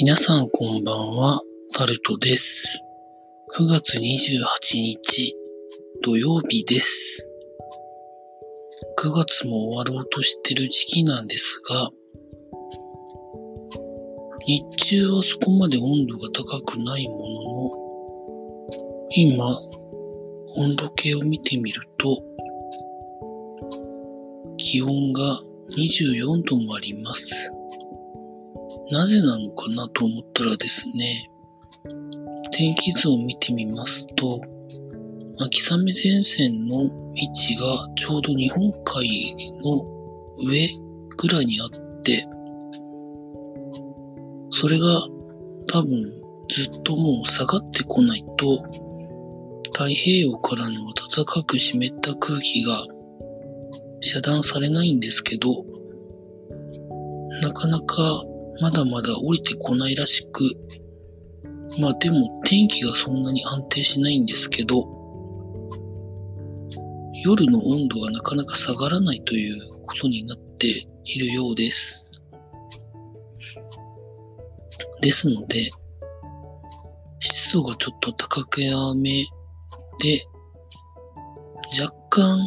皆さんこんばんは、タルトです。9月28日土曜日です。9月も終わろうとしてる時期なんですが、日中はそこまで温度が高くないものの、今、温度計を見てみると、気温が24度もあります。なぜなのかなと思ったらですね、天気図を見てみますと、秋雨前線の位置がちょうど日本海の上ぐらいにあって、それが多分ずっともう下がってこないと、太平洋からの暖かく湿った空気が遮断されないんですけど、なかなかまだまだ降りてこないらしく、まあでも天気がそんなに安定しないんですけど、夜の温度がなかなか下がらないということになっているようです。ですので、湿度がちょっと高くやめで、若干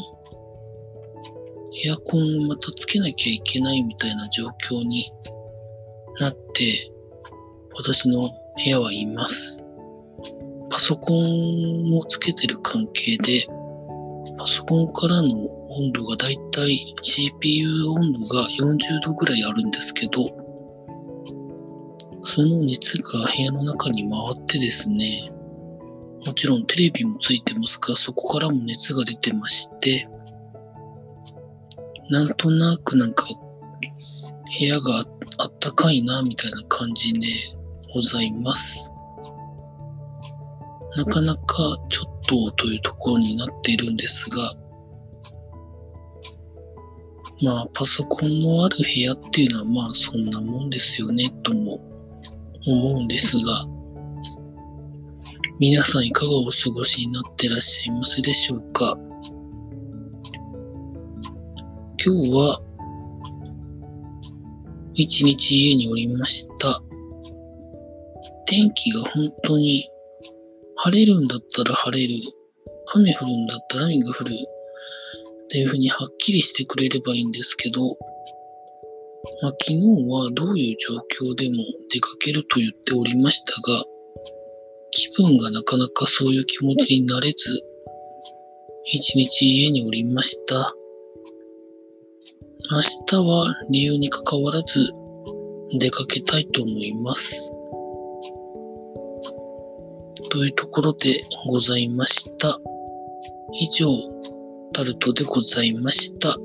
エアコンをまたつけなきゃいけないみたいな状況になって、私の部屋はいます。パソコンをつけてる関係で、パソコンからの温度がだいたい CPU 温度が40度ぐらいあるんですけど、その熱が部屋の中に回ってですね、もちろんテレビもついてますが、そこからも熱が出てまして、なんとなくなんか部屋があってたかいなみたいな感じでございます。なかなかちょっとというところになっているんですが、まあパソコンのある部屋っていうのはまあそんなもんですよねとも思うんですが、皆さんいかがお過ごしになってらっしゃいますでしょうか？今日は一日家におりました。天気が本当に晴れるんだったら晴れる、雨降るんだったら雨が降るっていう風にはっきりしてくれればいいんですけど、まあ、昨日はどういう状況でも出かけると言っておりましたが、気分がなかなかそういう気持ちになれず、一日家におりました。明日は理由にかかわらず出かけたいと思います。というところでございました。以上、タルトでございました。